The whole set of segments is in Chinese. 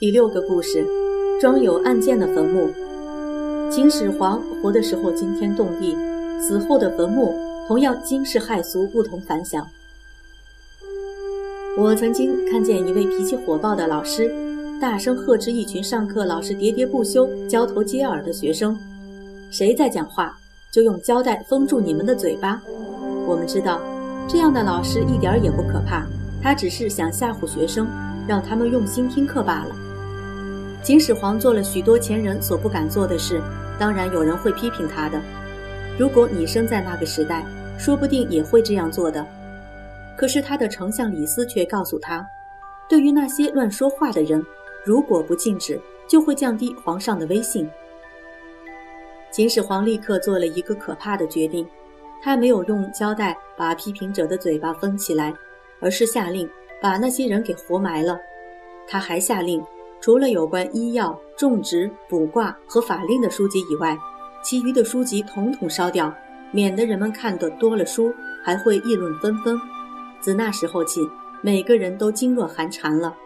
第六个故事，装有案件的坟墓。秦始皇活的时候惊天动地，死后的坟墓同样惊世骇俗，不同凡响。我曾经看见一位脾气火爆的老师，大声呵斥一群上课老是喋喋不休、交头接耳的学生：“谁在讲话，就用胶带封住你们的嘴巴。”我们知道，这样的老师一点也不可怕，他只是想吓唬学生，让他们用心听课罢了。秦始皇做了许多前人所不敢做的事，当然有人会批评他的。如果你生在那个时代，说不定也会这样做的。可是他的丞相李斯却告诉他，对于那些乱说话的人，如果不禁止，就会降低皇上的威信。秦始皇立刻做了一个可怕的决定，他没有用胶带把批评者的嘴巴封起来，而是下令把那些人给活埋了。他还下令。除了有关医药、种植、卜卦和法令的书籍以外，其余的书籍统统烧掉，免得人们看得多了书还会议论纷纷。自那时候起，每个人都噤若寒蝉了。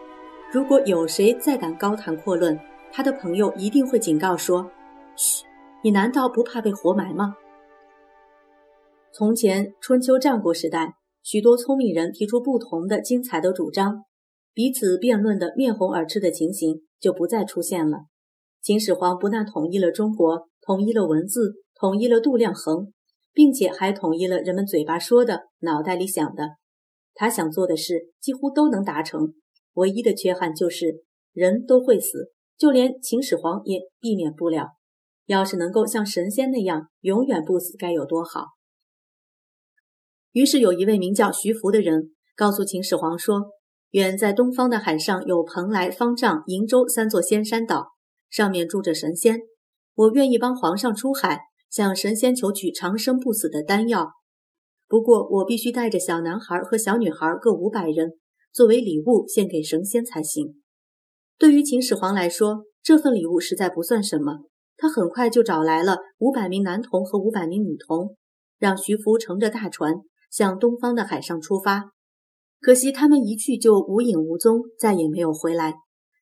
如果有谁再敢高谈阔论，他的朋友一定会警告说：“嘘，你难道不怕被活埋吗？”从前春秋战国时代，许多聪明人提出不同的精彩的主张。彼此辩论的面红耳赤的情形就不再出现了。秦始皇不但统一了中国，统一了文字，统一了度量衡，并且还统一了人们嘴巴说的、脑袋里想的。他想做的事几乎都能达成，唯一的缺憾就是人都会死，就连秦始皇也避免不了。要是能够像神仙那样永远不死，该有多好！于是有一位名叫徐福的人告诉秦始皇说。远在东方的海上有蓬莱、方丈、瀛洲三座仙山岛，上面住着神仙。我愿意帮皇上出海，向神仙求取长生不死的丹药。不过，我必须带着小男孩和小女孩各五百人，作为礼物献给神仙才行。对于秦始皇来说，这份礼物实在不算什么。他很快就找来了五百名男童和五百名女童，让徐福乘着大船向东方的海上出发。可惜他们一去就无影无踪，再也没有回来。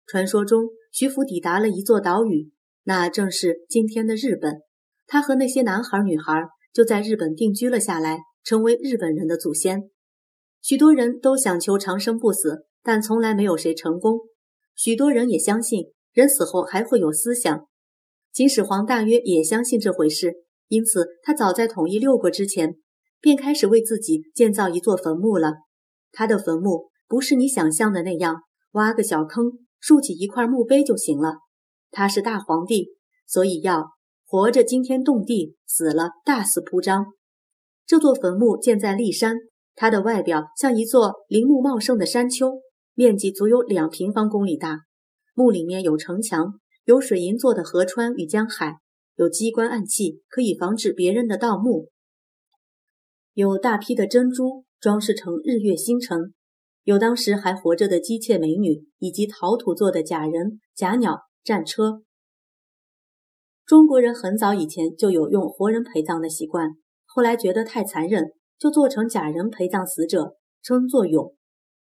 传说中，徐福抵达了一座岛屿，那正是今天的日本。他和那些男孩女孩就在日本定居了下来，成为日本人的祖先。许多人都想求长生不死，但从来没有谁成功。许多人也相信人死后还会有思想。秦始皇大约也相信这回事，因此他早在统一六国之前，便开始为自己建造一座坟墓了。他的坟墓不是你想象的那样，挖个小坑，竖起一块墓碑就行了。他是大皇帝，所以要活着惊天动地，死了大肆铺张。这座坟墓建在骊山，它的外表像一座林木茂盛的山丘，面积足有两平方公里大。墓里面有城墙，有水银做的河川与江海，有机关暗器，可以防止别人的盗墓，有大批的珍珠。装饰成日月星辰，有当时还活着的姬妾美女，以及陶土做的假人、假鸟、战车。中国人很早以前就有用活人陪葬的习惯，后来觉得太残忍，就做成假人陪葬死者，称作俑。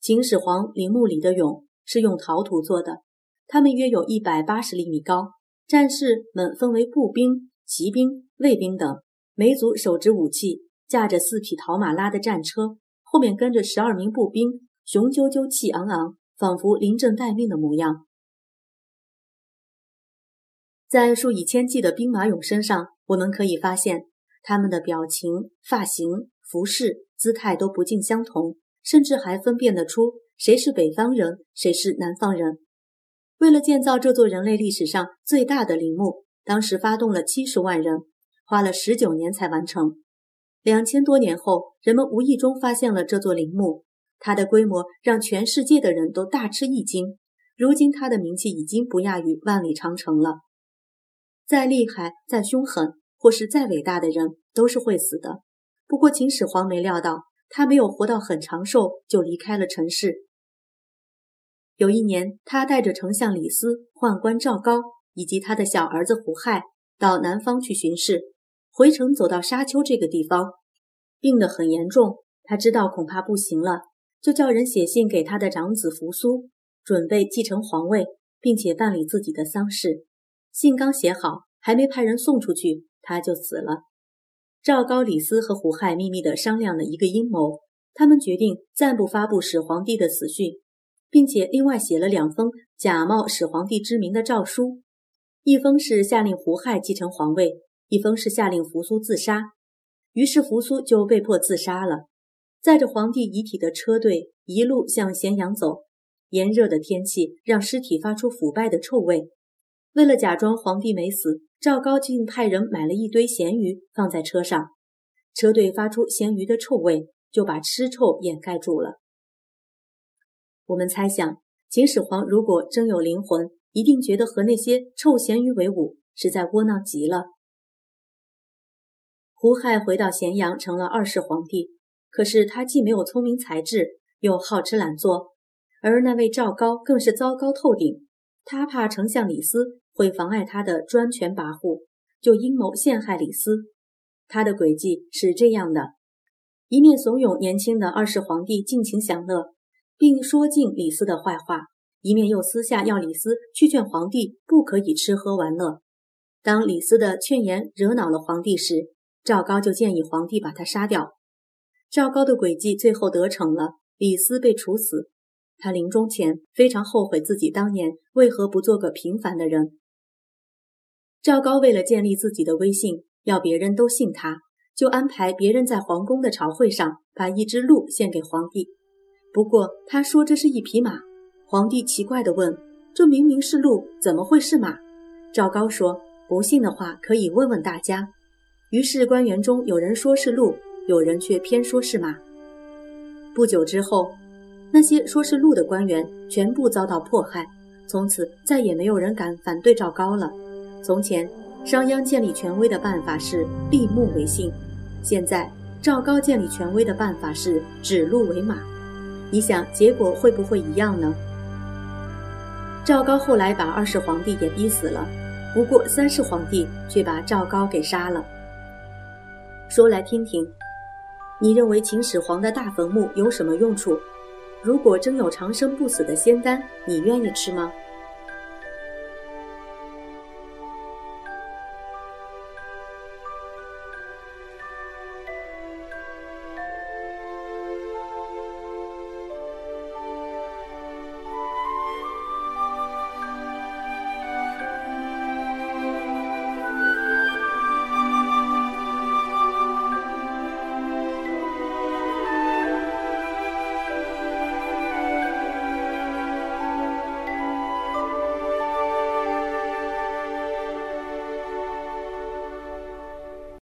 秦始皇陵墓里的俑是用陶土做的，它们约有一百八十厘米高。战士们分为步兵、骑兵、卫兵等，每组手执武器。驾着四匹陶马拉的战车，后面跟着十二名步兵，雄赳赳、气昂昂，仿佛临阵待命的模样。在数以千计的兵马俑身上，我们可以发现，他们的表情、发型、服饰、姿态都不尽相同，甚至还分辨得出谁是北方人，谁是南方人。为了建造这座人类历史上最大的陵墓，当时发动了七十万人，花了十九年才完成。两千多年后，人们无意中发现了这座陵墓，它的规模让全世界的人都大吃一惊。如今，它的名气已经不亚于万里长城了。再厉害、再凶狠，或是再伟大的人，都是会死的。不过，秦始皇没料到，他没有活到很长寿，就离开了尘世。有一年，他带着丞相李斯、宦官赵高以及他的小儿子胡亥到南方去巡视。回城走到沙丘这个地方，病得很严重。他知道恐怕不行了，就叫人写信给他的长子扶苏，准备继承皇位，并且办理自己的丧事。信刚写好，还没派人送出去，他就死了。赵高、李斯和胡亥秘密地商量了一个阴谋，他们决定暂不发布始皇帝的死讯，并且另外写了两封假冒始皇帝之名的诏书，一封是下令胡亥继承皇位，一封是下令扶苏自杀。于是扶苏就被迫自杀了。载着皇帝遗体的车队一路向咸阳走，炎热的天气让尸体发出腐败的臭味。为了假装皇帝没死，赵高竟派人买了一堆咸鱼放在车上。车队发出咸鱼的臭味，就把尸臭掩盖住了。我们猜想，秦始皇如果真有灵魂，一定觉得和那些臭咸鱼为伍，实在窝囊极了。胡亥回到咸阳，成了二世皇帝。可是他既没有聪明才智，又好吃懒做，而那位赵高更是糟糕透顶。他怕丞相李斯会妨碍他的专权跋扈，就阴谋陷害李斯。他的诡计是这样的：一面怂恿年轻的二世皇帝尽情享乐，并说尽李斯的坏话；一面又私下要李斯去劝皇帝不可以吃喝玩乐。当李斯的劝言惹恼了皇帝时，赵高就建议皇帝把他杀掉。赵高的诡计最后得逞了，李斯被处死。他临终前非常后悔自己当年为何不做个平凡的人。赵高为了建立自己的威信，要别人都信他，就安排别人在皇宫的朝会上把一只鹿献给皇帝。不过他说这是一匹马，皇帝奇怪地问：“这明明是鹿，怎么会是马？”赵高说：“不信的话，可以问问大家。”于是官员中有人说是鹿，有人却偏说是马。不久之后，那些说是鹿的官员全部遭到迫害，从此再也没有人敢反对赵高了。从前商鞅建立权威的办法是立木为信，现在赵高建立权威的办法是指鹿为马。你想结果会不会一样呢？赵高后来把二世皇帝也逼死了，不过三世皇帝却把赵高给杀了。说来听听，你认为秦始皇的大坟墓有什么用处？如果真有长生不死的仙丹，你愿意吃吗？